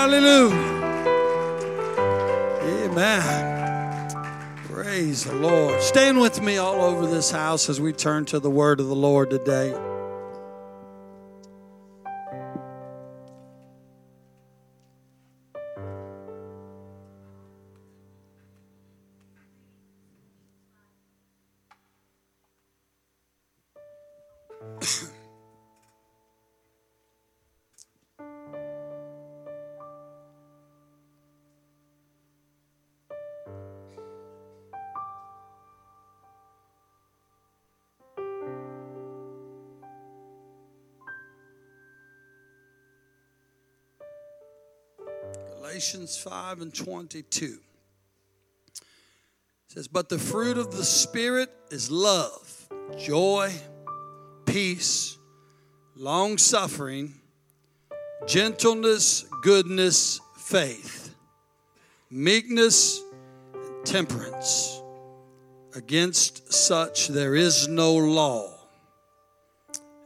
Hallelujah. Amen. Praise the Lord. Stand with me all over this house as we turn to the word of the Lord today. Galatians 5 and 22 it says, But the fruit of the Spirit is love, joy, peace, long suffering, gentleness, goodness, faith, meekness, and temperance. Against such there is no law.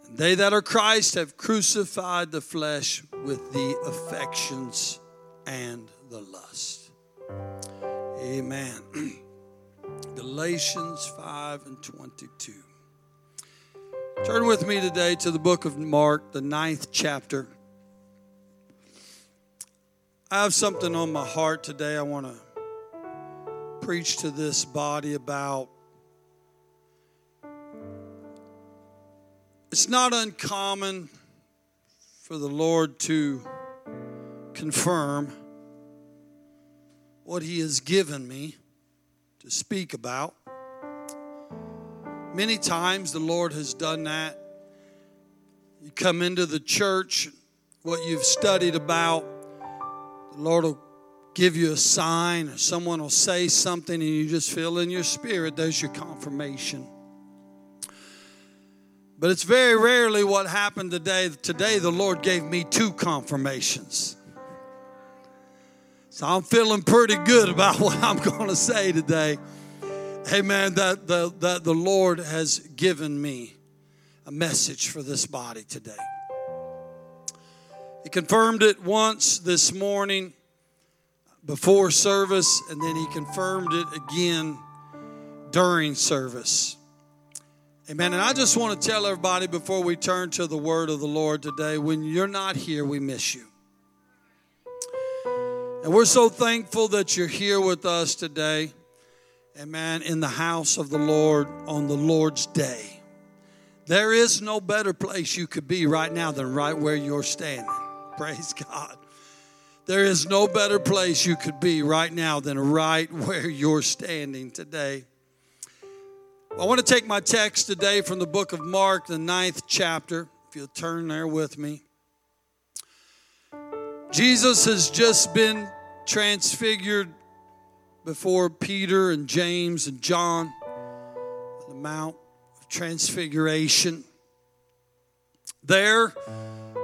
And they that are Christ have crucified the flesh with the affections and the lust. Amen. Galatians 5 and 22. Turn with me today to the book of Mark, the ninth chapter. I have something on my heart today I want to preach to this body about. It's not uncommon for the Lord to confirm what He has given me to speak about. Many times the Lord has done that. You come into the church, what you've studied about, the Lord will give you a sign, or someone will say something, and you just feel in your spirit there's your confirmation. But it's very rarely what happened today. Today, the Lord gave me two confirmations. So I'm feeling pretty good about what I'm going to say today. Amen. That the, that the Lord has given me a message for this body today. He confirmed it once this morning before service, and then he confirmed it again during service. Amen. And I just want to tell everybody before we turn to the word of the Lord today when you're not here, we miss you. And we're so thankful that you're here with us today. Amen. In the house of the Lord on the Lord's day. There is no better place you could be right now than right where you're standing. Praise God. There is no better place you could be right now than right where you're standing today. I want to take my text today from the book of Mark, the ninth chapter. If you'll turn there with me. Jesus has just been transfigured before Peter and James and John on the Mount of Transfiguration. There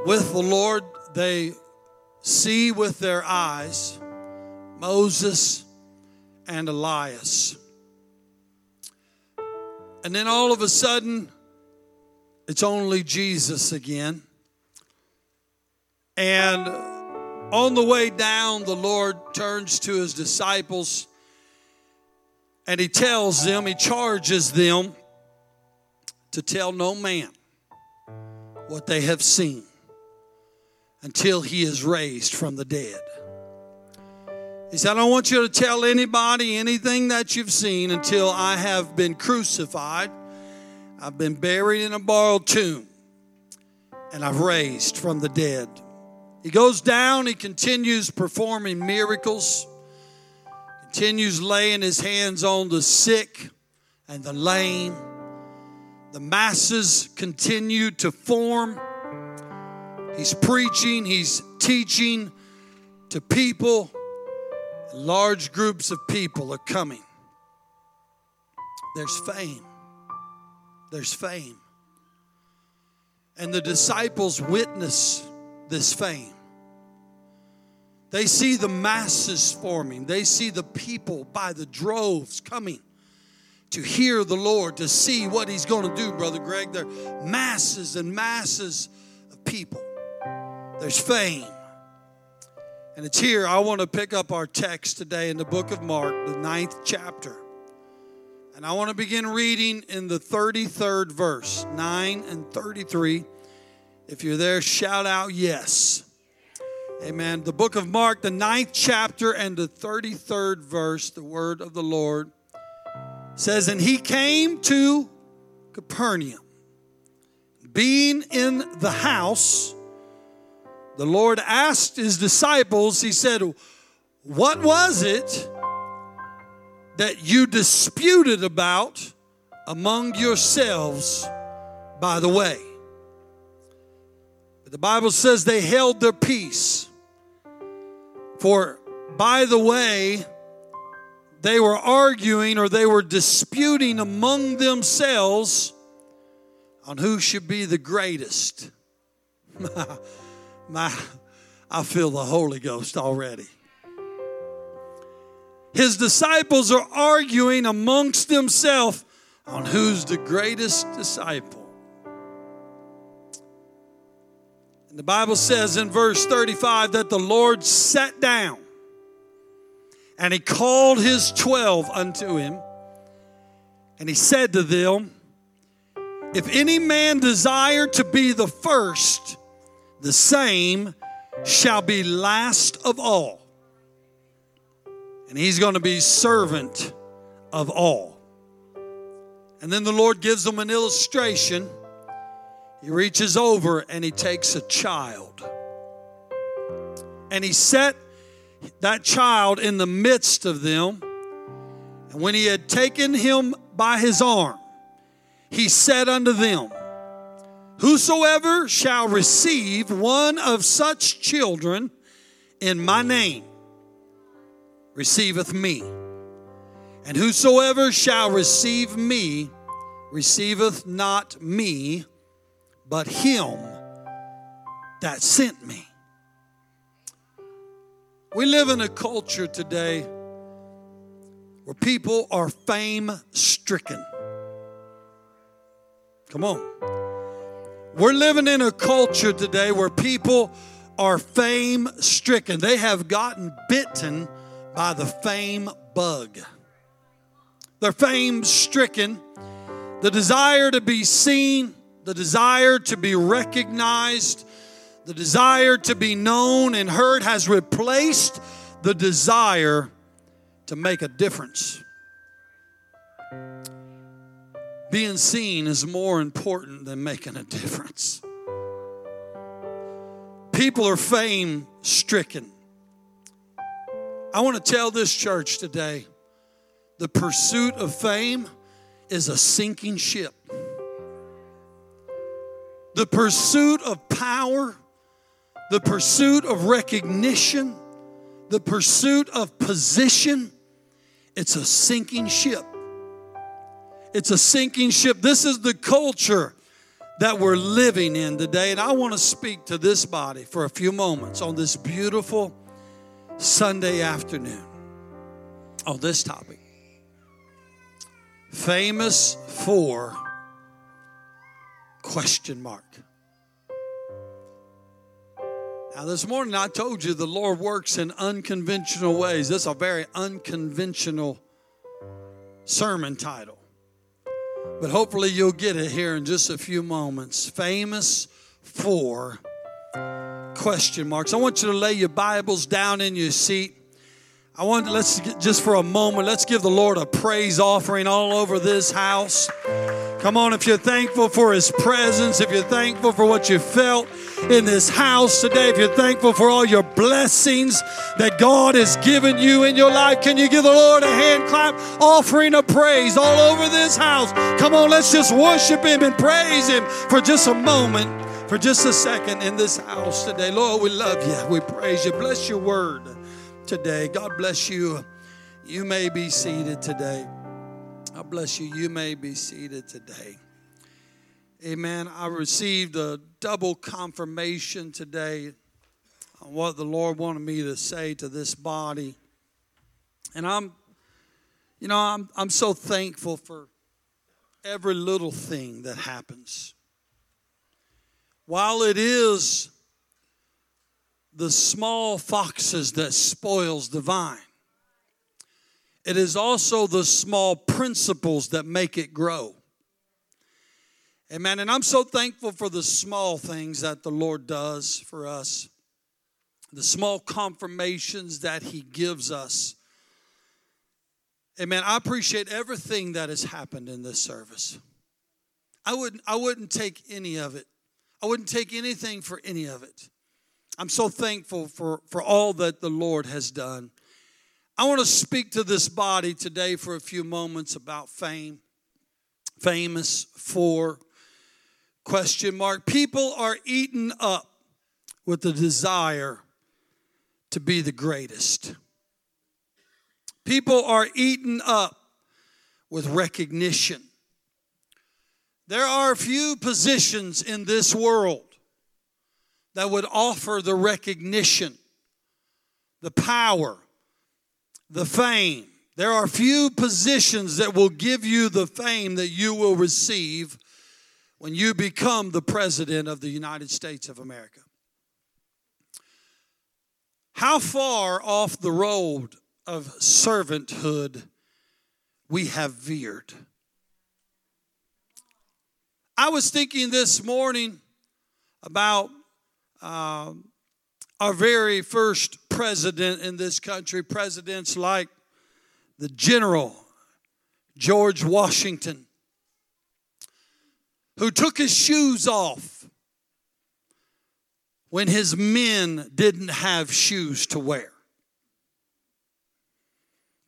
with the Lord, they see with their eyes Moses and Elias. And then all of a sudden, it's only Jesus again. And on the way down, the Lord turns to his disciples and he tells them, he charges them to tell no man what they have seen until he is raised from the dead. He said, I don't want you to tell anybody anything that you've seen until I have been crucified, I've been buried in a borrowed tomb, and I've raised from the dead. He goes down, he continues performing miracles, continues laying his hands on the sick and the lame. The masses continue to form. He's preaching, he's teaching to people. Large groups of people are coming. There's fame. There's fame. And the disciples witness this fame. They see the masses forming, they see the people by the droves coming to hear the Lord, to see what He's going to do, Brother Greg. There are masses and masses of people. There's fame. And it's here. I want to pick up our text today in the book of Mark, the ninth chapter. And I want to begin reading in the 33rd verse, 9 and 33. If you're there, shout out yes. Amen. The book of Mark, the ninth chapter and the 33rd verse, the word of the Lord says, And he came to Capernaum. Being in the house, the Lord asked his disciples, He said, What was it that you disputed about among yourselves by the way? The Bible says they held their peace. For by the way, they were arguing or they were disputing among themselves on who should be the greatest. My, I feel the Holy Ghost already. His disciples are arguing amongst themselves on who's the greatest disciple. And the Bible says in verse 35 that the Lord sat down and he called his 12 unto him and he said to them, If any man desire to be the first, the same shall be last of all. And he's going to be servant of all. And then the Lord gives them an illustration he reaches over and he takes a child. And he set that child in the midst of them. And when he had taken him by his arm, he said unto them, Whosoever shall receive one of such children in my name receiveth me. And whosoever shall receive me receiveth not me, but him that sent me. We live in a culture today where people are fame stricken. Come on. We're living in a culture today where people are fame stricken. They have gotten bitten by the fame bug. They're fame stricken. The desire to be seen, the desire to be recognized, the desire to be known and heard has replaced the desire to make a difference. Being seen is more important than making a difference. People are fame stricken. I want to tell this church today the pursuit of fame is a sinking ship. The pursuit of power, the pursuit of recognition, the pursuit of position, it's a sinking ship. It's a sinking ship. This is the culture that we're living in today. And I want to speak to this body for a few moments on this beautiful Sunday afternoon on this topic. Famous for Question mark. Now, this morning I told you the Lord works in unconventional ways. This is a very unconventional sermon title. But hopefully you'll get it here in just a few moments. Famous for question marks. I want you to lay your Bibles down in your seat. I want let's get, just for a moment, let's give the Lord a praise offering all over this house. Come on, if you're thankful for His presence, if you're thankful for what you felt in this house today, if you're thankful for all your blessings that God has given you in your life, can you give the Lord a hand clap, offering a praise all over this house? Come on, let's just worship Him and praise Him for just a moment, for just a second in this house today. Lord, we love you. We praise you. Bless your word today. God bless you. You may be seated today. God bless you. You may be seated today. Amen. I received a double confirmation today on what the Lord wanted me to say to this body. And I'm, you know, I'm, I'm so thankful for every little thing that happens. While it is the small foxes that spoils the vine. It is also the small principles that make it grow. Amen. And I'm so thankful for the small things that the Lord does for us, the small confirmations that He gives us. Amen. I appreciate everything that has happened in this service. I wouldn't, I wouldn't take any of it. I wouldn't take anything for any of it. I'm so thankful for, for all that the Lord has done. I want to speak to this body today for a few moments about fame. Famous for question mark. People are eaten up with the desire to be the greatest. People are eaten up with recognition. There are few positions in this world that would offer the recognition, the power, the fame. There are few positions that will give you the fame that you will receive when you become the president of the United States of America. How far off the road of servanthood we have veered. I was thinking this morning about uh, our very first president in this country, presidents like the General George Washington, who took his shoes off when his men didn't have shoes to wear.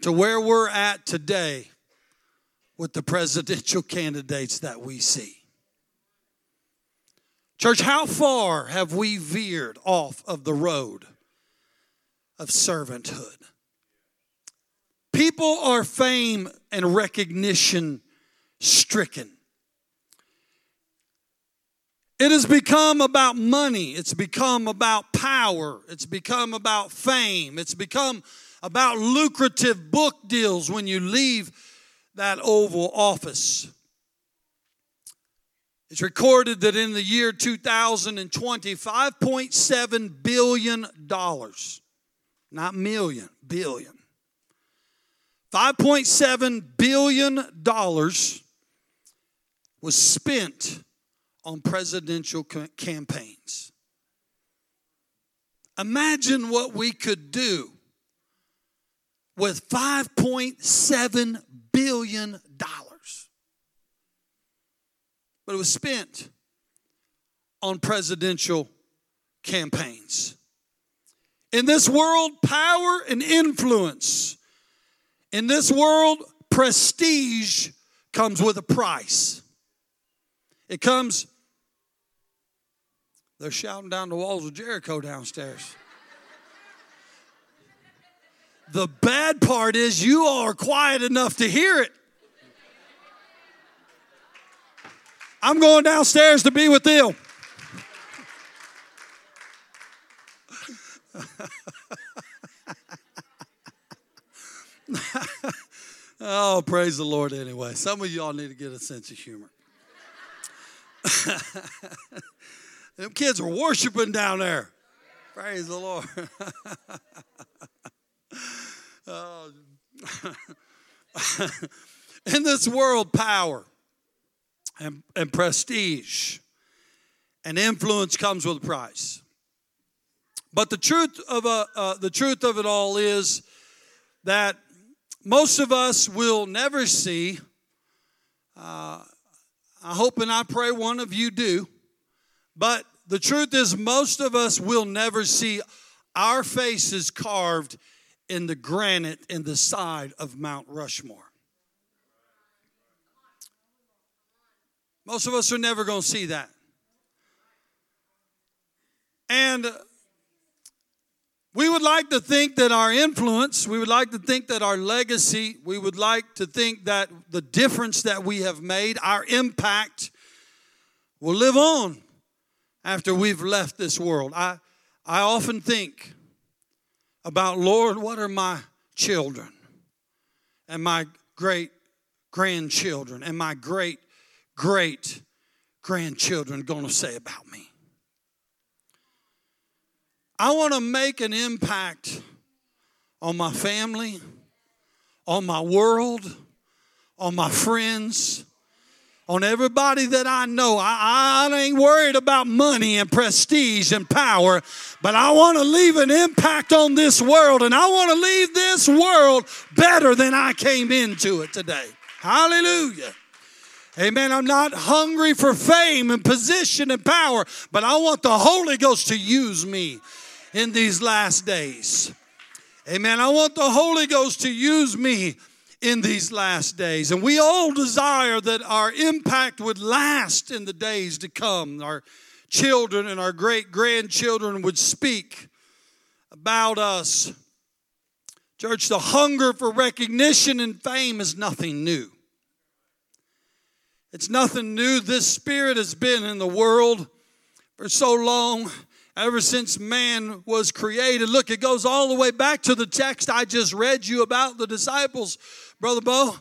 To where we're at today with the presidential candidates that we see. Church, how far have we veered off of the road of servanthood? People are fame and recognition stricken. It has become about money. It's become about power. It's become about fame. It's become about lucrative book deals when you leave that Oval Office. It's recorded that in the year 2020, $5.7 billion, not million, billion, $5.7 billion was spent on presidential campaigns. Imagine what we could do with $5.7 billion but it was spent on presidential campaigns. In this world, power and influence. In this world, prestige comes with a price. It comes, they're shouting down the walls of Jericho downstairs. The bad part is you are quiet enough to hear it. I'm going downstairs to be with them. oh, praise the Lord anyway. Some of y'all need to get a sense of humor. them kids are worshiping down there. Praise the Lord. oh. In this world, power and, and prestige and influence comes with a price. But the truth of a, uh, the truth of it all is that most of us will never see. Uh, I hope and I pray one of you do. But the truth is, most of us will never see our faces carved in the granite in the side of Mount Rushmore. Most of us are never going to see that. And we would like to think that our influence, we would like to think that our legacy, we would like to think that the difference that we have made, our impact, will live on after we've left this world. I, I often think about, Lord, what are my children and my great grandchildren and my great great grandchildren going to say about me? I want to make an impact on my family, on my world, on my friends, on everybody that I know. I, I ain't worried about money and prestige and power, but I want to leave an impact on this world, and I want to leave this world better than I came into it today. Hallelujah. Amen. I'm not hungry for fame and position and power, but I want the Holy Ghost to use me in these last days. Amen. I want the Holy Ghost to use me in these last days. And we all desire that our impact would last in the days to come. Our children and our great grandchildren would speak about us. Church, the hunger for recognition and fame is nothing new. It's nothing new. This spirit has been in the world for so long, ever since man was created. Look, it goes all the way back to the text I just read you about the disciples, Brother Bo.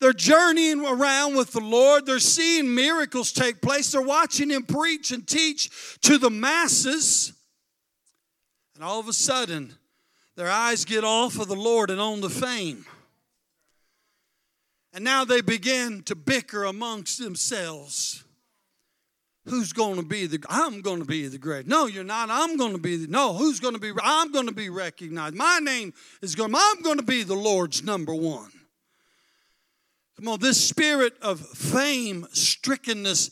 They're journeying around with the Lord. They're seeing miracles take place. They're watching Him preach and teach to the masses. And all of a sudden, their eyes get off of the Lord and on the fame. And now they begin to bicker amongst themselves. Who's going to be the I'm going to be the great. No, you're not. I'm going to be the No, who's going to be I'm going to be recognized. My name is going I'm going to be the Lord's number 1. Come on, this spirit of fame strickenness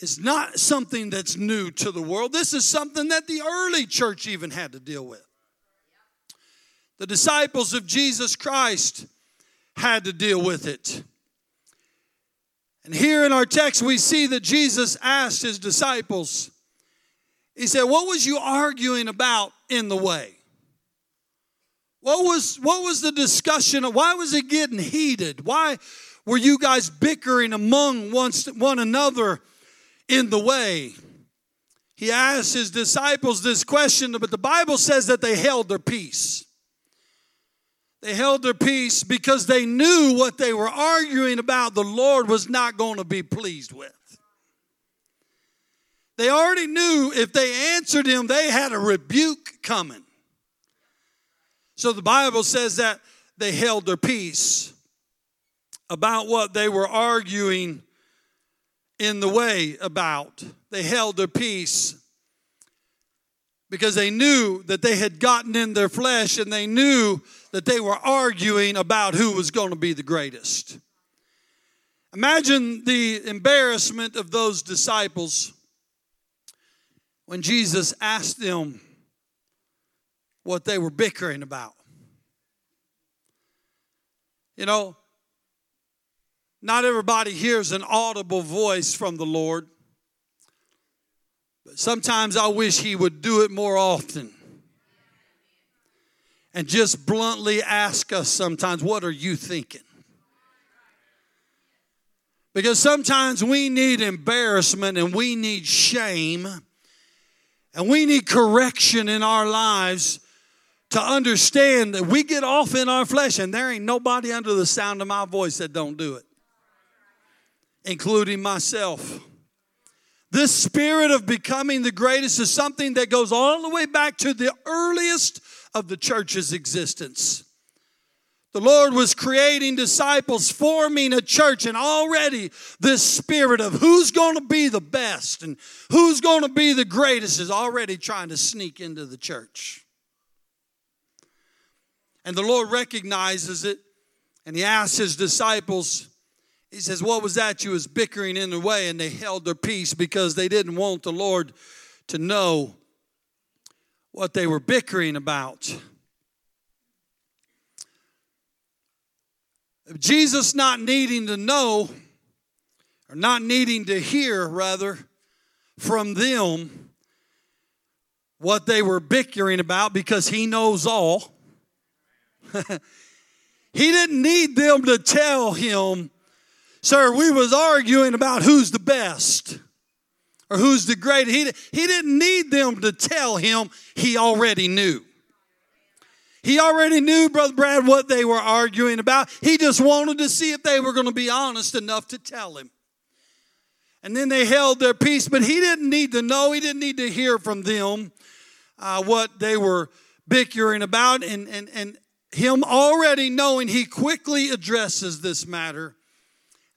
is not something that's new to the world. This is something that the early church even had to deal with. The disciples of Jesus Christ had to deal with it. And here in our text, we see that Jesus asked his disciples, He said, What was you arguing about in the way? What was, what was the discussion? Why was it getting heated? Why were you guys bickering among one, one another in the way? He asked his disciples this question, but the Bible says that they held their peace. They held their peace because they knew what they were arguing about the Lord was not going to be pleased with. They already knew if they answered him, they had a rebuke coming. So the Bible says that they held their peace about what they were arguing in the way about. They held their peace because they knew that they had gotten in their flesh and they knew that they were arguing about who was going to be the greatest. Imagine the embarrassment of those disciples when Jesus asked them what they were bickering about. You know, not everybody hears an audible voice from the Lord. But sometimes I wish He would do it more often and just bluntly ask us sometimes, What are you thinking? Because sometimes we need embarrassment and we need shame and we need correction in our lives to understand that we get off in our flesh and there ain't nobody under the sound of my voice that don't do it, including myself. This spirit of becoming the greatest is something that goes all the way back to the earliest of the church's existence. The Lord was creating disciples, forming a church, and already this spirit of who's going to be the best and who's going to be the greatest is already trying to sneak into the church. And the Lord recognizes it, and He asks His disciples, he says, What was that you was bickering in the way? And they held their peace because they didn't want the Lord to know what they were bickering about. Jesus not needing to know, or not needing to hear, rather, from them what they were bickering about because he knows all. he didn't need them to tell him Sir, we was arguing about who's the best or who's the greatest. He, he didn't need them to tell him, he already knew. He already knew, Brother Brad, what they were arguing about. He just wanted to see if they were going to be honest enough to tell him. And then they held their peace, but he didn't need to know, he didn't need to hear from them uh, what they were bickering about, and, and, and him already knowing, he quickly addresses this matter.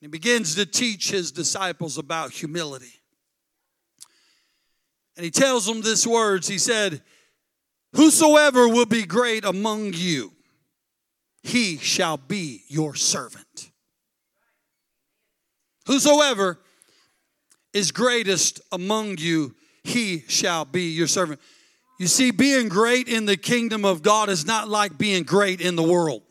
He begins to teach his disciples about humility. And he tells them this words. He said, Whosoever will be great among you, he shall be your servant. Whosoever is greatest among you, he shall be your servant. You see, being great in the kingdom of God is not like being great in the world.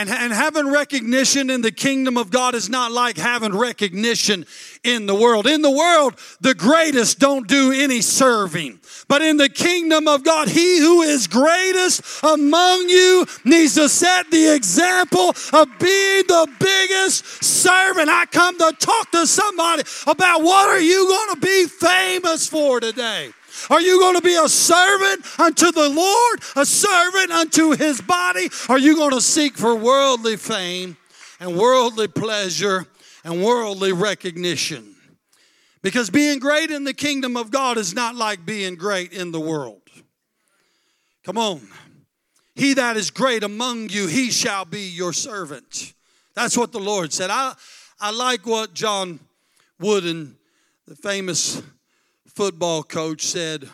And, and having recognition in the kingdom of God is not like having recognition in the world. In the world, the greatest don't do any serving. But in the kingdom of God, he who is greatest among you needs to set the example of being the biggest servant. I come to talk to somebody about what are you going to be famous for today? Are you going to be a servant unto the Lord, a servant unto his body? Are you going to seek for worldly fame and worldly pleasure and worldly recognition? Because being great in the kingdom of God is not like being great in the world. Come on. He that is great among you, he shall be your servant. That's what the Lord said. I, I like what John Wooden, the famous football coach, said.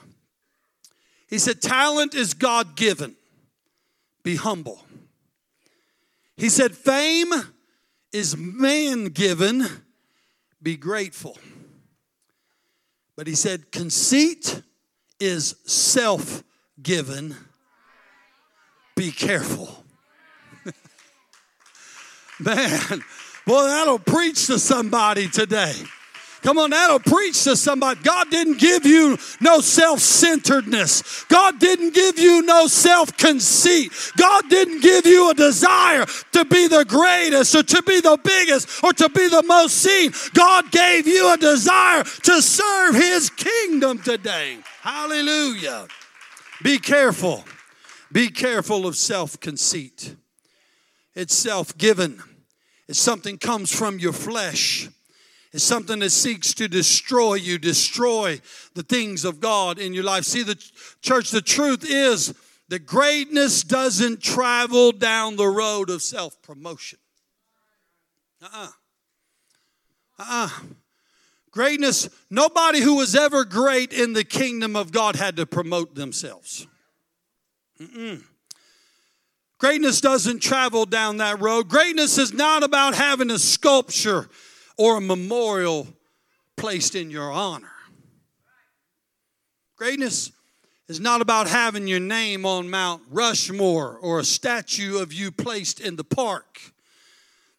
He said, Talent is God given. Be humble. He said, Fame is man given. Be grateful. But he said, Conceit is self given. Be careful. Man, boy, that'll preach to somebody today. Come on, that'll preach to somebody. God didn't give you no self centeredness. God didn't give you no self conceit. God didn't give you a desire to be the greatest or to be the biggest or to be the most seen. God gave you a desire to serve His kingdom today. Hallelujah. Be careful. Be careful of self conceit. It's self given, it's something comes from your flesh something that seeks to destroy you, destroy the things of God in your life. See, the church, the truth is that greatness doesn't travel down the road of self promotion. Uh uh-uh. uh. Uh uh. Greatness, nobody who was ever great in the kingdom of God had to promote themselves. Mm-mm. Greatness doesn't travel down that road. Greatness is not about having a sculpture or a memorial placed in your honor. Greatness is not about having your name on Mount Rushmore or a statue of you placed in the park.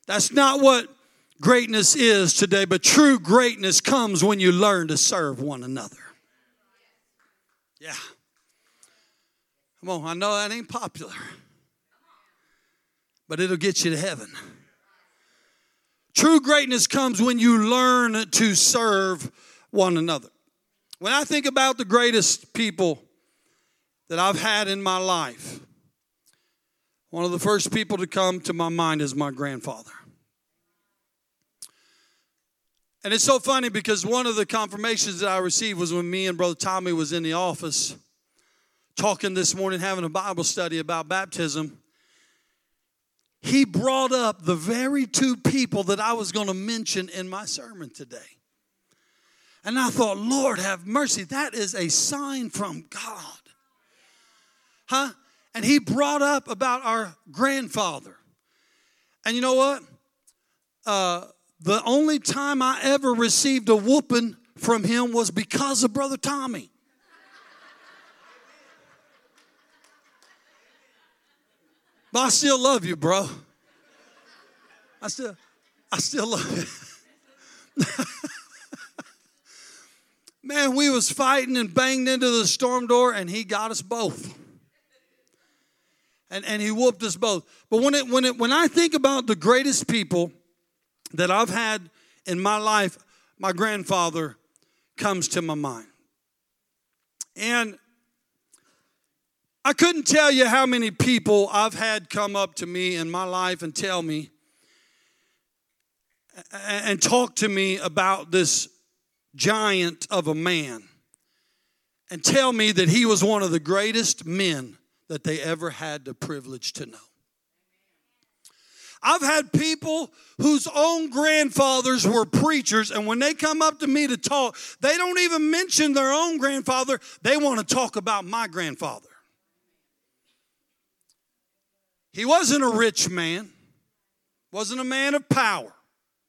That's not what greatness is today, but true greatness comes when you learn to serve one another. Yeah. Come on, I know that ain't popular, but it'll get you to heaven. True greatness comes when you learn to serve one another. When I think about the greatest people that I've had in my life, one of the first people to come to my mind is my grandfather. And it's so funny because one of the confirmations that I received was when me and Brother Tommy was in the office talking this morning, having a Bible study about baptism he brought up the very two people that I was going to mention in my sermon today. And I thought, Lord, have mercy. That is a sign from God. Huh? And he brought up about our grandfather. And you know what? Uh, the only time I ever received a whooping from him was because of Brother Tommy. But I still love you, bro. I still, I still love you. Man, we was fighting and banged into the storm door, and he got us both. And, and he whooped us both. But when it when it when I think about the greatest people that I've had in my life, my grandfather comes to my mind. And I couldn't tell you how many people I've had come up to me in my life and tell me and talk to me about this giant of a man. and tell me that he was one of the greatest men that they ever had the privilege to know. I've had people whose own grandfathers were preachers, and when they come up to me to talk, they don't even mention their own grandfather. They want to talk about my grandfather. He wasn't a rich man, wasn't a man of power,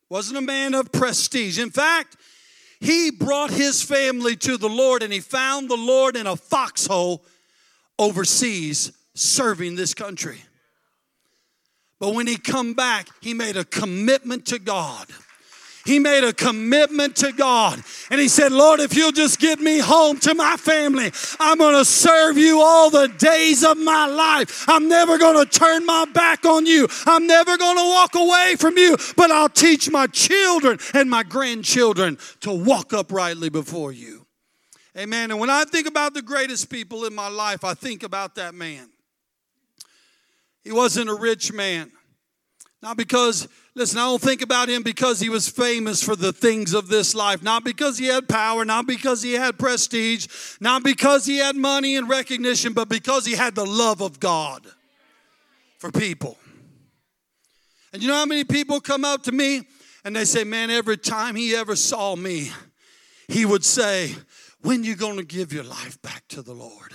wasn't a man of prestige. In fact, he brought his family to the Lord and he found the Lord in a foxhole overseas serving this country. But when he come back, he made a commitment to God. He made a commitment to God. And he said, Lord, if you'll just get me home to my family, I'm going to serve you all the days of my life. I'm never going to turn my back on you. I'm never going to walk away from you, but I'll teach my children and my grandchildren to walk uprightly before you. Amen. And when I think about the greatest people in my life, I think about that man. He wasn't a rich man. Not because, listen, I don't think about him because he was famous for the things of this life, not because he had power, not because he had prestige, not because he had money and recognition, but because he had the love of God for people. And you know how many people come up to me and they say, Man, every time he ever saw me, he would say, When you to give your life back to the Lord?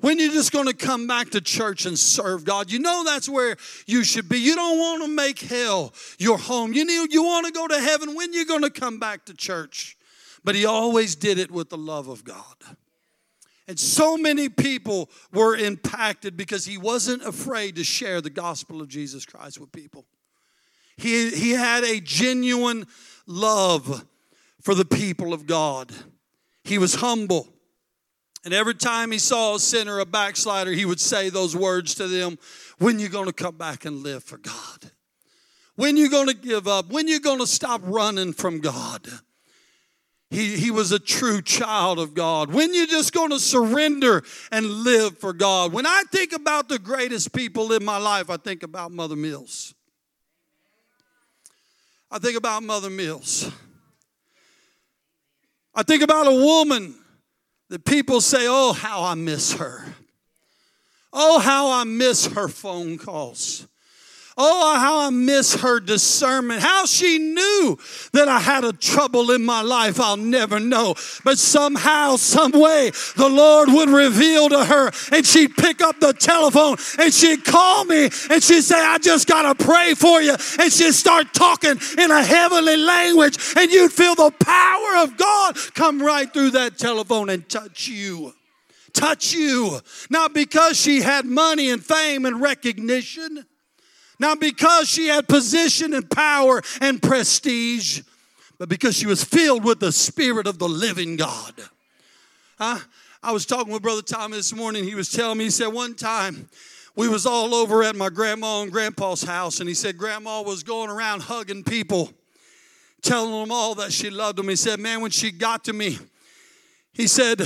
When you're just going to come back to church and serve God, you know that's where you should be. You don't want to make hell your home. You need, you want to go to heaven. When you're going to come back to church, but he always did it with the love of God. And so many people were impacted because he wasn't afraid to share the gospel of Jesus Christ with people. He, he had a genuine love for the people of God. He was humble. And every time he saw a sinner, a backslider, he would say those words to them When you going to come back and live for God? When you going to give up? When you going to stop running from God? He, he was a true child of God. When you just going to surrender and live for God? When I think about the greatest people in my life, I think about Mother Mills. I think about Mother Mills. I think about a woman that people say, Oh, how I miss her. Oh, how I miss her phone calls. Oh, how I miss her discernment. How she knew that I had a trouble in my life, I'll never know. But somehow, some way, the Lord would reveal to her and she'd pick up the telephone and she'd call me and she'd say, I just got to pray for you. And she'd start talking in a heavenly language and you'd feel the power of God come right through that telephone and touch you touch you. Not because she had money and fame and recognition, not because she had position and power and prestige, but because she was filled with the Spirit of the living God. Huh? I was talking with Brother Tommy this morning. He was telling me, he said, one time we was all over at my grandma and grandpa's house, and he said grandma was going around hugging people, telling them all that she loved them. He said, man, when she got to me, he said,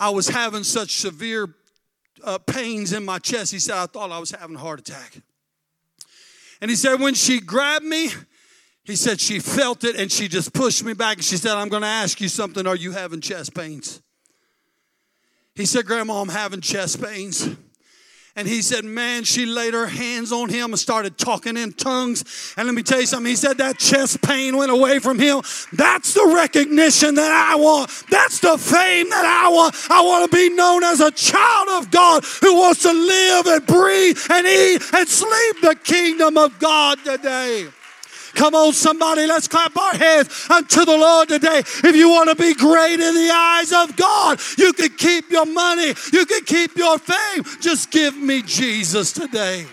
I was having such severe uh, pains in my chest. He said, I thought I was having a heart attack. And he said, when she grabbed me, he said she felt it and she just pushed me back and she said, I'm going to ask you something. Are you having chest pains? He said, Grandma, I'm having chest pains. And he said, Man, she laid her hands on him and started talking in tongues. And let me tell you something, he said that chest pain went away from him. That's the recognition that I want. That's the fame that I want. I want to be known as a child of God who wants to live and breathe and eat and sleep the kingdom of God today. Come on, somebody, let's clap our hands unto the Lord today. If you want to be great in the eyes of God, you can keep your money, you can keep your fame. Just give me Jesus today.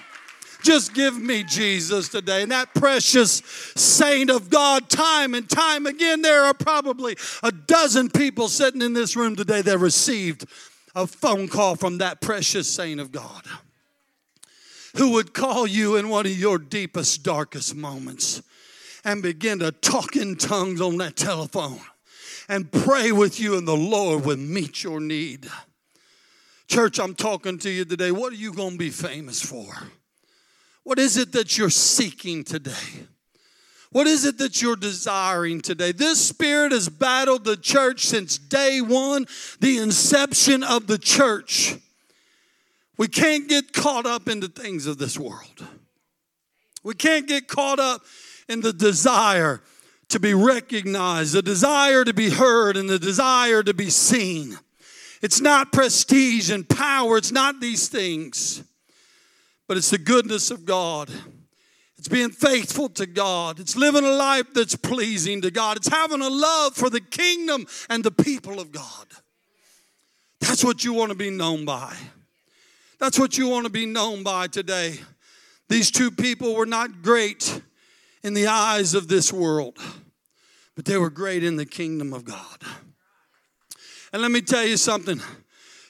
Just give me Jesus today. And that precious saint of God, time and time again, there are probably a dozen people sitting in this room today that received a phone call from that precious saint of God who would call you in one of your deepest, darkest moments and begin to talk in tongues on that telephone and pray with you, and the Lord will meet your need. Church, I'm talking to you today. What are you going to be famous for? What is it that you're seeking today? What is it that you're desiring today? This spirit has battled the church since day one, the inception of the church. We can't get caught up in the things of this world. We can't get caught up in the desire to be recognized, the desire to be heard, and the desire to be seen. It's not prestige and power, it's not these things, but it's the goodness of God. It's being faithful to God. It's living a life that's pleasing to God. It's having a love for the kingdom and the people of God. That's what you want to be known by. That's what you want to be known by today. These two people were not great in the eyes of this world, but they were great in the kingdom of God. And let me tell you something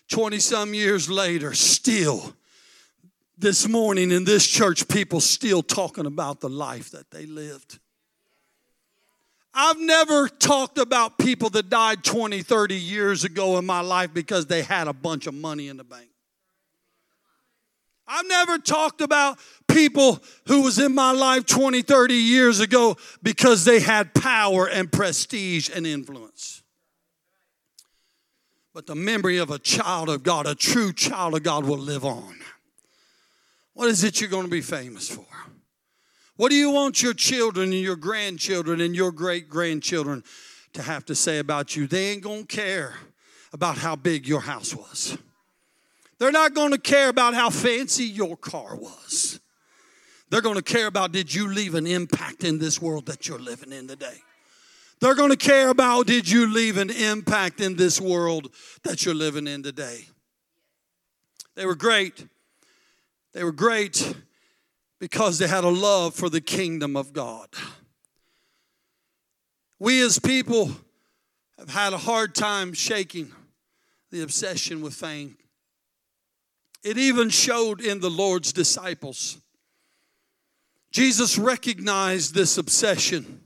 20 some years later, still, this morning in this church, people still talking about the life that they lived. I've never talked about people that died 20, 30 years ago in my life because they had a bunch of money in the bank. I've never talked about people who was in my life 20, 30 years ago because they had power and prestige and influence. But the memory of a child of God, a true child of God, will live on. What is it you're going to be famous for? What do you want your children and your grandchildren and your great grandchildren to have to say about you? They ain't going to care about how big your house was. They're not going to care about how fancy your car was. They're going to care about did you leave an impact in this world that you're living in today? They're going to care about did you leave an impact in this world that you're living in today? They were great. They were great because they had a love for the kingdom of God. We as people have had a hard time shaking the obsession with fame. It even showed in the Lord's disciples. Jesus recognized this obsession.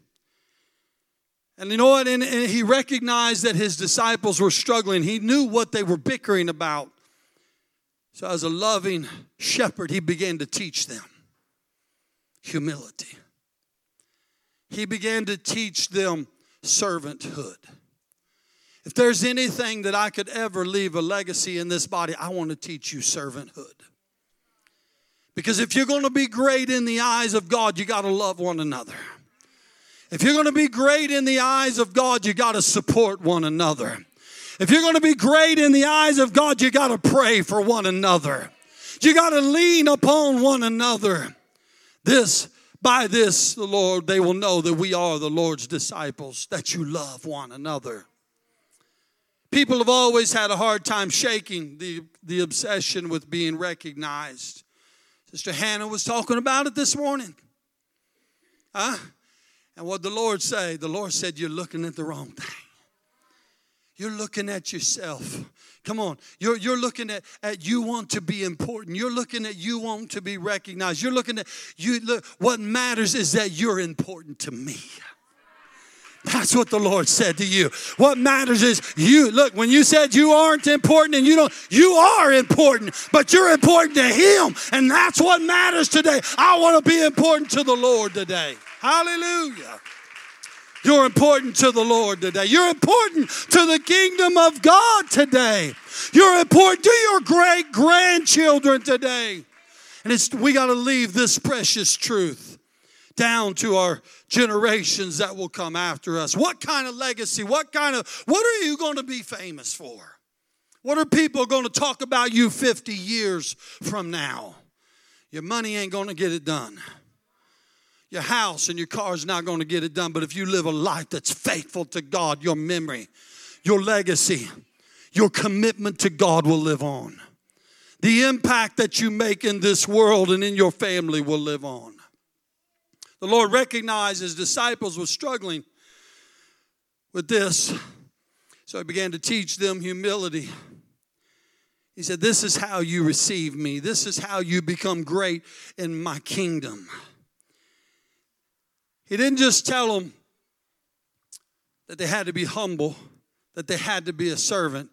And you know what? And, and, he recognized that his disciples were struggling. He knew what they were bickering about. So, as a loving shepherd, he began to teach them humility. He began to teach them servanthood. If there's anything that I could ever leave a legacy in this body, I want to teach you servanthood. Because if you're going to be great in the eyes of God, you got to love one another. If you're going to be great in the eyes of God, you got to support one another. If you're going to be great in the eyes of God, you got to pray for one another. You got to lean upon one another. This, by this, the Lord, they will know that we are the Lord's disciples, that you love one another. People have always had a hard time shaking the, the obsession with being recognized. Sister Hannah was talking about it this morning. Huh? And what the Lord say? The Lord said, You're looking at the wrong thing. You're looking at yourself. Come on. You're, you're looking at, at you want to be important. You're looking at you want to be recognized. You're looking at you look what matters is that you're important to me. That's what the Lord said to you. What matters is you. Look, when you said you aren't important and you don't, you are important, but you're important to Him. And that's what matters today. I want to be important to the Lord today. Hallelujah. You're important to the Lord today. You're important to the kingdom of God today. You're important to your great grandchildren today. And it's, we got to leave this precious truth down to our generations that will come after us. What kind of legacy? What kind of, what are you going to be famous for? What are people going to talk about you 50 years from now? Your money ain't going to get it done your house and your car is not going to get it done. But if you live a life that's faithful to God, your memory, your legacy, your commitment to God will live on. The impact that you make in this world and in your family will live on. The Lord recognized his disciples were struggling with this, so he began to teach them humility. He said, This is how you receive me, this is how you become great in my kingdom. He didn't just tell them that they had to be humble, that they had to be a servant.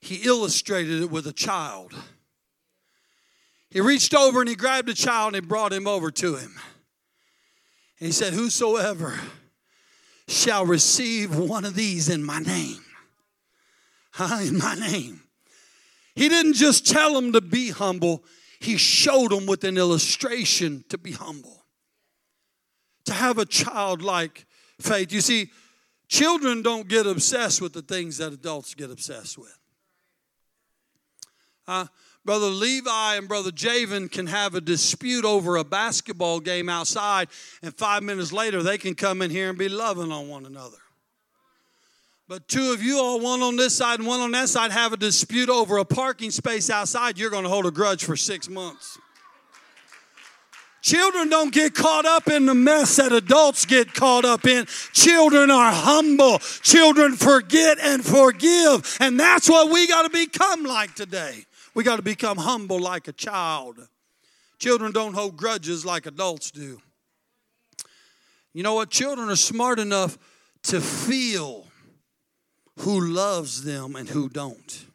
He illustrated it with a child. He reached over and he grabbed a child and he brought him over to him. And he said, Whosoever shall receive one of these in my name, huh? In my name. He didn't just tell them to be humble, he showed them with an illustration to be humble. To have a childlike faith. You see, children don't get obsessed with the things that adults get obsessed with. Uh, Brother Levi and Brother Javen can have a dispute over a basketball game outside, and five minutes later they can come in here and be loving on one another. But two of you all, one on this side and one on that side, have a dispute over a parking space outside, you're going to hold a grudge for six months. Children don't get caught up in the mess that adults get caught up in. Children are humble. Children forget and forgive. And that's what we got to become like today. We got to become humble like a child. Children don't hold grudges like adults do. You know what? Children are smart enough to feel who loves them and who don't.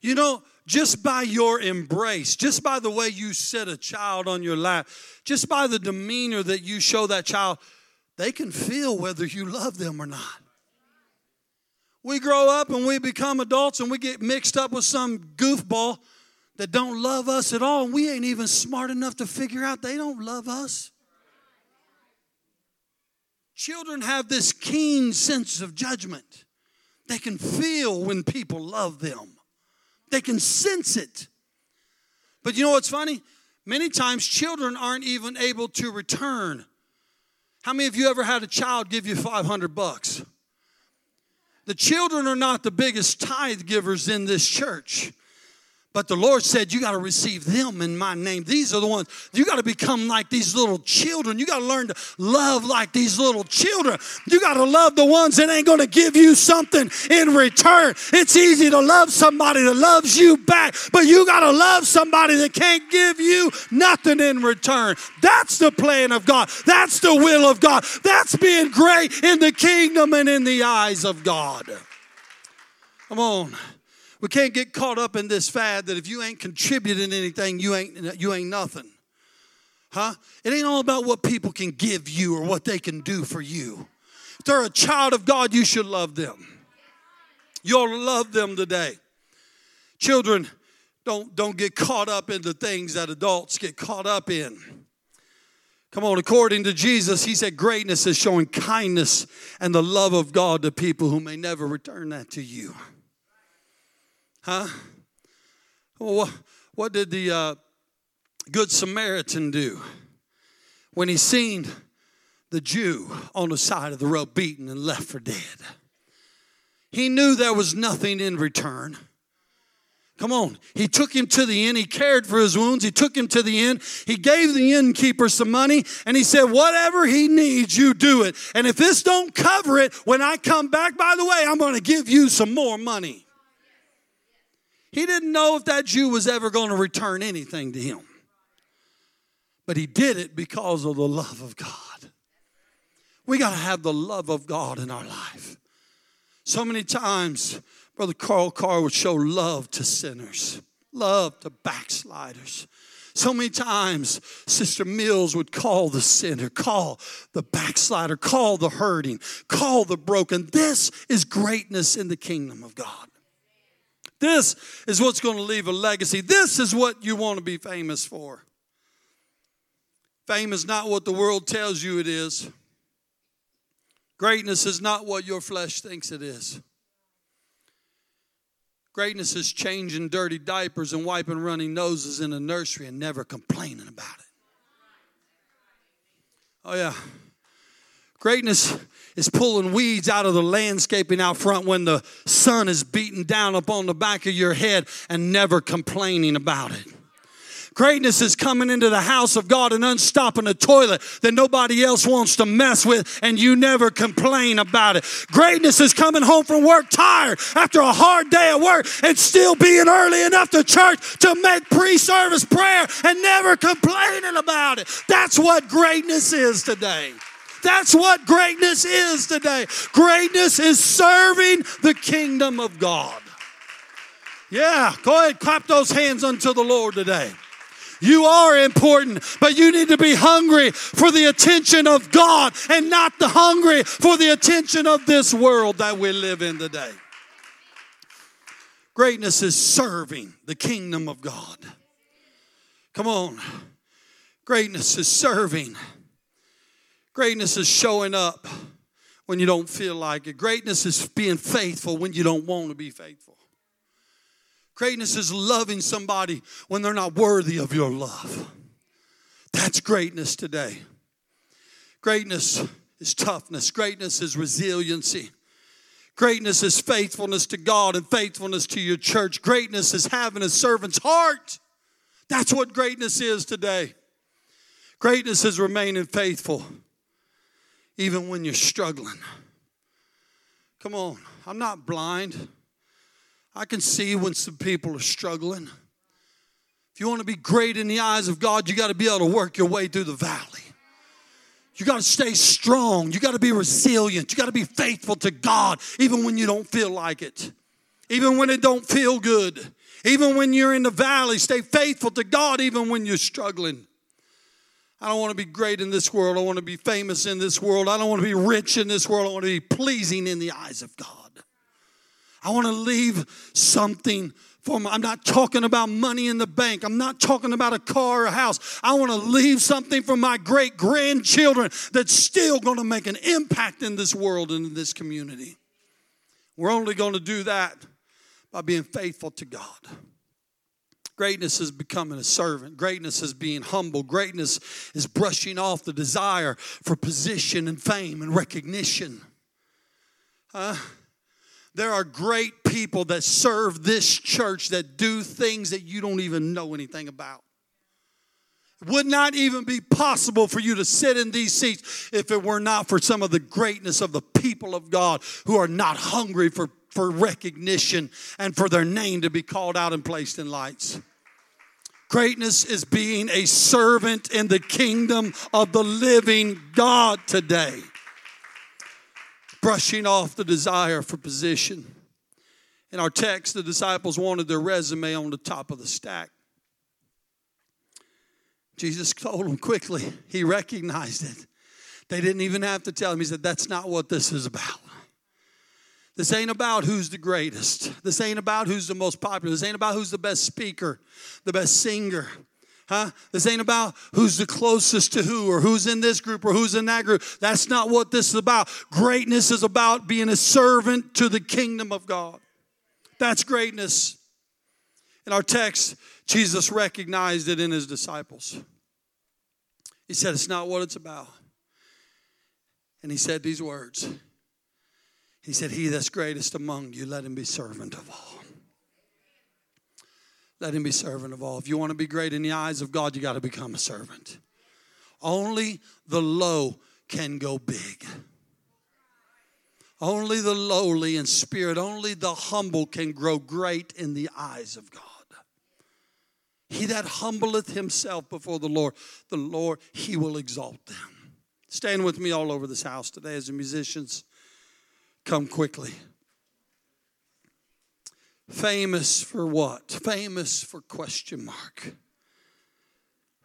You know, just by your embrace, just by the way you set a child on your lap, just by the demeanor that you show that child, they can feel whether you love them or not. We grow up and we become adults and we get mixed up with some goofball that don't love us at all. And we ain't even smart enough to figure out they don't love us. Children have this keen sense of judgment. They can feel when people love them, they can sense it. But you know what's funny? Many times children aren't even able to return. How many of you ever had a child give you 500 bucks? The children are not the biggest tithe givers in this church. But the Lord said, You got to receive them in my name. These are the ones. You got to become like these little children. You got to learn to love like these little children. You got to love the ones that ain't going to give you something in return. It's easy to love somebody that loves you back, but you got to love somebody that can't give you nothing in return. That's the plan of God. That's the will of God. That's being great in the kingdom and in the eyes of God. Come on. We can't get caught up in this fad that if you ain't contributing anything, you ain't you ain't nothing. Huh? It ain't all about what people can give you or what they can do for you. If they're a child of God, you should love them. You ought to love them today. Children, don't, don't get caught up in the things that adults get caught up in. Come on, according to Jesus, he said greatness is showing kindness and the love of God to people who may never return that to you. Huh? Well, what did the uh, Good Samaritan do when he seen the Jew on the side of the road beaten and left for dead? He knew there was nothing in return. Come on. He took him to the inn. He cared for his wounds. He took him to the inn. He gave the innkeeper some money and he said, Whatever he needs, you do it. And if this don't cover it, when I come back, by the way, I'm going to give you some more money. He didn't know if that Jew was ever going to return anything to him. But he did it because of the love of God. We got to have the love of God in our life. So many times, Brother Carl Carr would show love to sinners, love to backsliders. So many times, Sister Mills would call the sinner, call the backslider, call the hurting, call the broken. This is greatness in the kingdom of God. This is what's going to leave a legacy. This is what you want to be famous for. Fame is not what the world tells you it is. Greatness is not what your flesh thinks it is. Greatness is changing dirty diapers and wiping running noses in a nursery and never complaining about it. Oh, yeah. Greatness is pulling weeds out of the landscaping out front when the sun is beating down upon the back of your head and never complaining about it. Greatness is coming into the house of God and unstopping a toilet that nobody else wants to mess with, and you never complain about it. Greatness is coming home from work tired after a hard day at work and still being early enough to church to make pre service prayer and never complaining about it. That's what greatness is today. That's what greatness is today. Greatness is serving the kingdom of God. Yeah, go ahead, clap those hands unto the Lord today. You are important, but you need to be hungry for the attention of God and not the hungry for the attention of this world that we live in today. Greatness is serving the kingdom of God. Come on. Greatness is serving. Greatness is showing up when you don't feel like it. Greatness is being faithful when you don't want to be faithful. Greatness is loving somebody when they're not worthy of your love. That's greatness today. Greatness is toughness, greatness is resiliency. Greatness is faithfulness to God and faithfulness to your church. Greatness is having a servant's heart. That's what greatness is today. Greatness is remaining faithful even when you're struggling. Come on, I'm not blind. I can see when some people are struggling. If you want to be great in the eyes of God, you got to be able to work your way through the valley. You got to stay strong. You got to be resilient. You got to be faithful to God even when you don't feel like it. Even when it don't feel good. Even when you're in the valley, stay faithful to God even when you're struggling. I don't want to be great in this world. I want to be famous in this world. I don't want to be rich in this world. I want to be pleasing in the eyes of God. I want to leave something for my, I'm not talking about money in the bank. I'm not talking about a car or a house. I want to leave something for my great grandchildren that's still going to make an impact in this world and in this community. We're only going to do that by being faithful to God. Greatness is becoming a servant. Greatness is being humble. Greatness is brushing off the desire for position and fame and recognition. There are great people that serve this church that do things that you don't even know anything about. It would not even be possible for you to sit in these seats if it were not for some of the greatness of the people of God who are not hungry for, for recognition and for their name to be called out and placed in lights. Greatness is being a servant in the kingdom of the living God today brushing off the desire for position. In our text, the disciples wanted their resume on the top of the stack. Jesus told them quickly, he recognized it. They didn't even have to tell him. He said, That's not what this is about. This ain't about who's the greatest. This ain't about who's the most popular. This ain't about who's the best speaker, the best singer. Huh? This ain't about who's the closest to who or who's in this group or who's in that group. That's not what this is about. Greatness is about being a servant to the kingdom of God. That's greatness. In our text, Jesus recognized it in his disciples. He said, It's not what it's about. And he said these words He said, He that's greatest among you, let him be servant of all. Let him be servant of all. If you want to be great in the eyes of God, you got to become a servant. Only the low can go big. Only the lowly in spirit, only the humble can grow great in the eyes of God. He that humbleth himself before the Lord, the Lord, he will exalt them. Stand with me all over this house today as the musicians come quickly. Famous for what? Famous for question mark.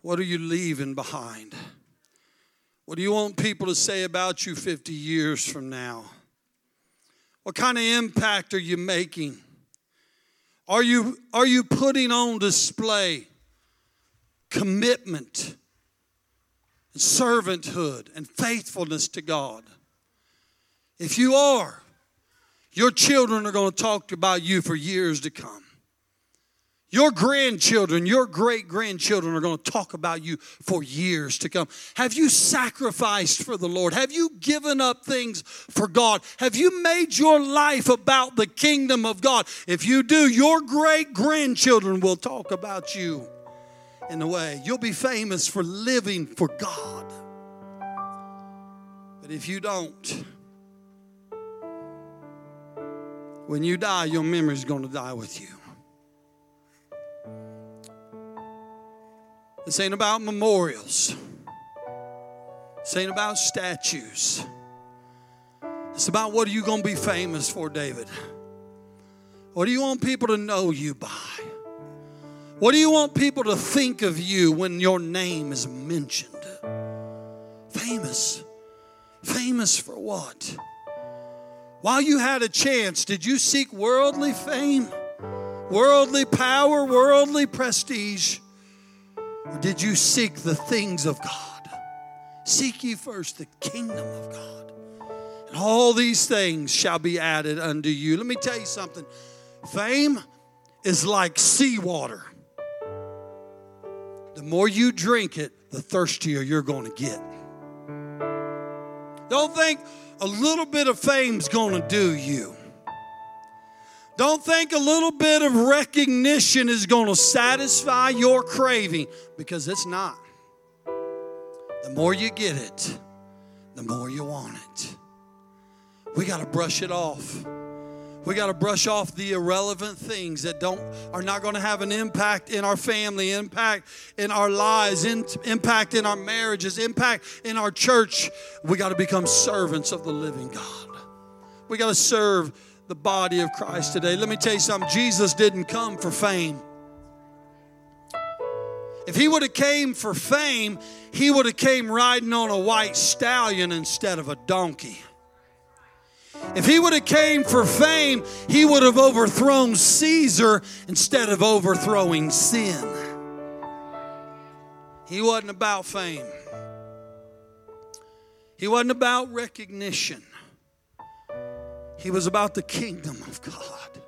What are you leaving behind? What do you want people to say about you 50 years from now? What kind of impact are you making? Are you, are you putting on display commitment, and servanthood, and faithfulness to God? If you are, your children are going to talk about you for years to come. Your grandchildren, your great grandchildren are going to talk about you for years to come. Have you sacrificed for the Lord? Have you given up things for God? Have you made your life about the kingdom of God? If you do, your great grandchildren will talk about you in a way. You'll be famous for living for God. But if you don't, when you die, your memory is going to die with you. This ain't about memorials. This ain't about statues. It's about what are you going to be famous for, David? What do you want people to know you by? What do you want people to think of you when your name is mentioned? Famous. Famous for what? While you had a chance, did you seek worldly fame, worldly power, worldly prestige? Or did you seek the things of God? Seek ye first the kingdom of God. And all these things shall be added unto you. Let me tell you something fame is like seawater. The more you drink it, the thirstier you're going to get. Don't think, a little bit of fame's going to do you. Don't think a little bit of recognition is going to satisfy your craving because it's not. The more you get it, the more you want it. We got to brush it off. We got to brush off the irrelevant things that don't are not going to have an impact in our family, impact in our lives, in, impact in our marriages, impact in our church. We got to become servants of the living God. We got to serve the body of Christ today. Let me tell you something. Jesus didn't come for fame. If he would have came for fame, he would have came riding on a white stallion instead of a donkey. If he would have came for fame, he would have overthrown Caesar instead of overthrowing sin. He wasn't about fame. He wasn't about recognition. He was about the kingdom of God.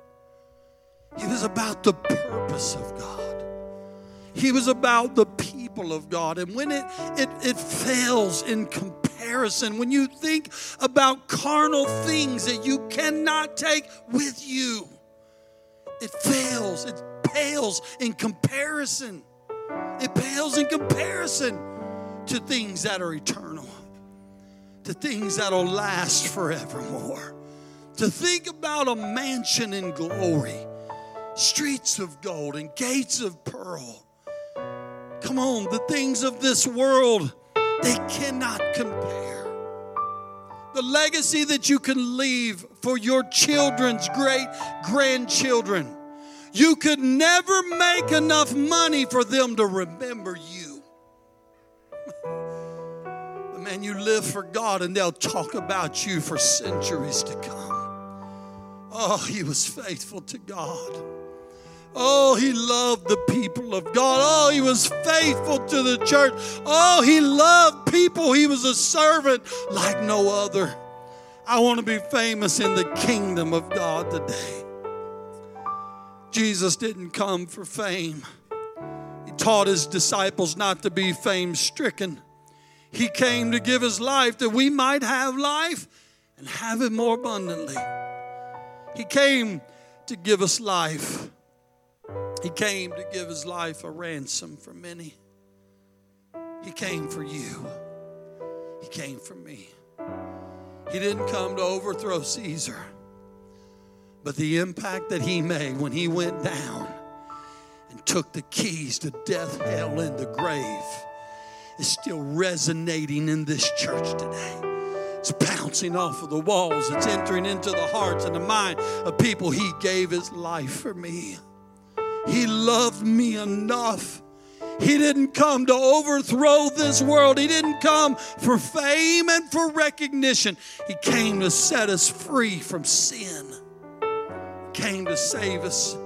He was about the purpose of God. He was about the people of God. And when it, it, it fails in comparison, comparison, when you think about carnal things that you cannot take with you, it fails. It pales in comparison. It pales in comparison to things that are eternal, to things that'll last forevermore. To think about a mansion in glory, streets of gold and gates of pearl. Come on, the things of this world they cannot compare. The legacy that you can leave for your children's great grandchildren. You could never make enough money for them to remember you. but man, you live for God and they'll talk about you for centuries to come. Oh, he was faithful to God. Oh, he loved the people of God. Oh, he was faithful to the church. Oh, he loved people. He was a servant like no other. I want to be famous in the kingdom of God today. Jesus didn't come for fame. He taught his disciples not to be fame stricken. He came to give his life that we might have life and have it more abundantly. He came to give us life he came to give his life a ransom for many. He came for you. He came for me. He didn't come to overthrow Caesar, but the impact that he made when he went down and took the keys to death, hell, and the grave is still resonating in this church today. It's bouncing off of the walls, it's entering into the hearts and the mind of people. He gave his life for me. He loved me enough. He didn't come to overthrow this world. He didn't come for fame and for recognition. He came to set us free from sin. He came to save us.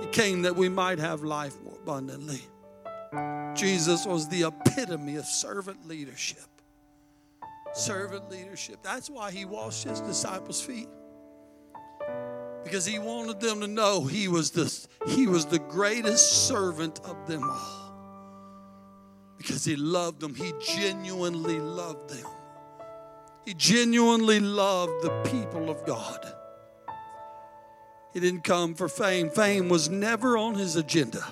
He came that we might have life more abundantly. Jesus was the epitome of servant leadership. Servant leadership. That's why he washed his disciples' feet because he wanted them to know he was the, he was the greatest servant of them all. Because he loved them, he genuinely loved them. He genuinely loved the people of God. He didn't come for fame. Fame was never on his agenda.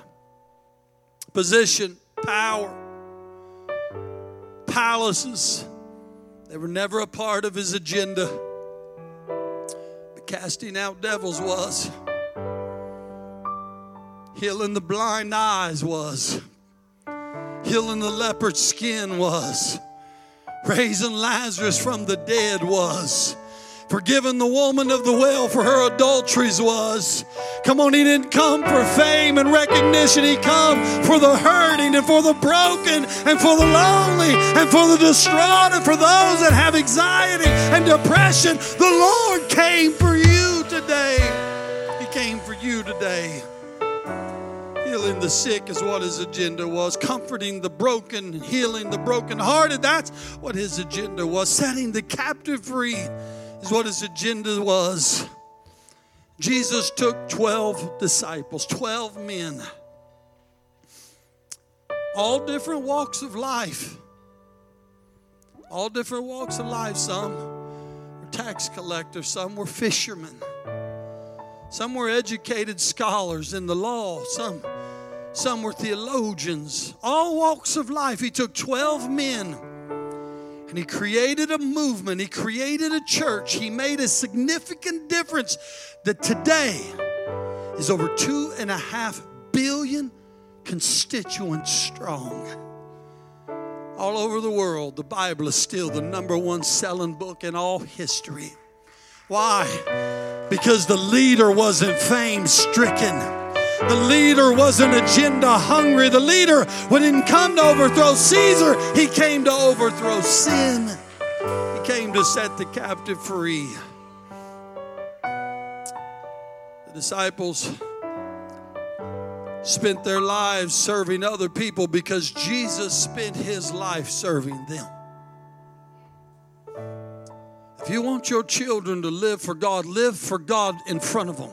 Position, power, palaces, they were never a part of his agenda casting out devils was, healing the blind eyes was, healing the leopard skin was, raising Lazarus from the dead was, forgiven the woman of the well for her adulteries was. Come on, he didn't come for fame and recognition. He come for the hurting and for the broken and for the lonely and for the distraught and for those that have anxiety and depression. The Lord came for you today. He came for you today. Healing the sick is what his agenda was. Comforting the broken, healing the brokenhearted. That's what his agenda was. Setting the captive free is what his agenda was. Jesus took 12 disciples, 12 men, all different walks of life. All different walks of life. Some were tax collectors, some were fishermen, some were educated scholars in the law, some, some were theologians. All walks of life. He took 12 men and he created a movement, he created a church, he made a significant difference that today is over two and a half billion constituents strong. All over the world, the Bible is still the number one selling book in all history. Why? Because the leader wasn't fame stricken. The leader wasn't agenda hungry. The leader didn't come to overthrow Caesar, he came to overthrow sin. He came to set the captive free. The disciples spent their lives serving other people because Jesus spent his life serving them. If you want your children to live for God, live for God in front of them.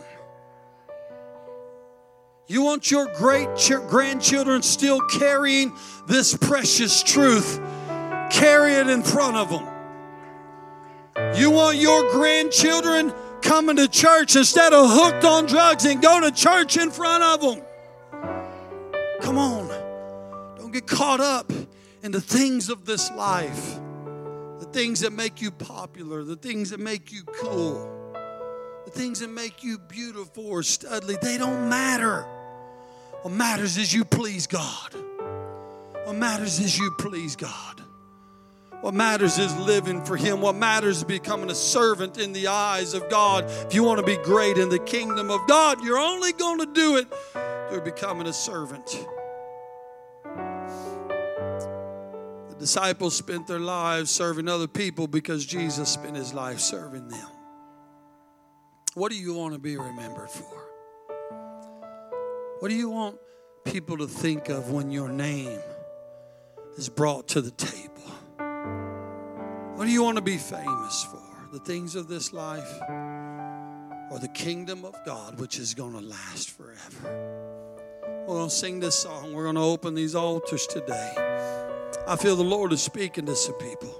You want your great ch- grandchildren still carrying this precious truth, carry it in front of them. You want your grandchildren coming to church instead of hooked on drugs and go to church in front of them. Come on. Don't get caught up in the things of this life, the things that make you popular, the things that make you cool, the things that make you beautiful or studly. They don't matter. What matters is you please God. What matters is you please God. What matters is living for Him. What matters is becoming a servant in the eyes of God. If you want to be great in the kingdom of God, you're only going to do it through becoming a servant. The disciples spent their lives serving other people because Jesus spent His life serving them. What do you want to be remembered for? What do you want people to think of when your name is brought to the table? What do you want to be famous for? The things of this life or the kingdom of God, which is going to last forever? We're going to sing this song. We're going to open these altars today. I feel the Lord is speaking to some people.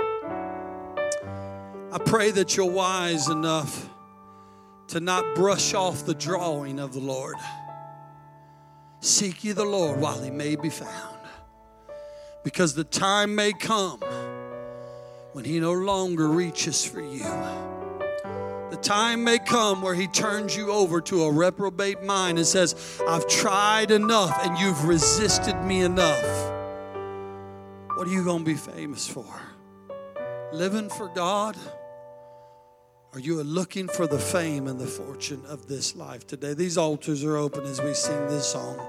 I pray that you're wise enough to not brush off the drawing of the Lord. Seek ye the Lord while he may be found. Because the time may come when he no longer reaches for you. The time may come where he turns you over to a reprobate mind and says, I've tried enough and you've resisted me enough. What are you going to be famous for? Living for God? Are you looking for the fame and the fortune of this life today? These altars are open as we sing this song.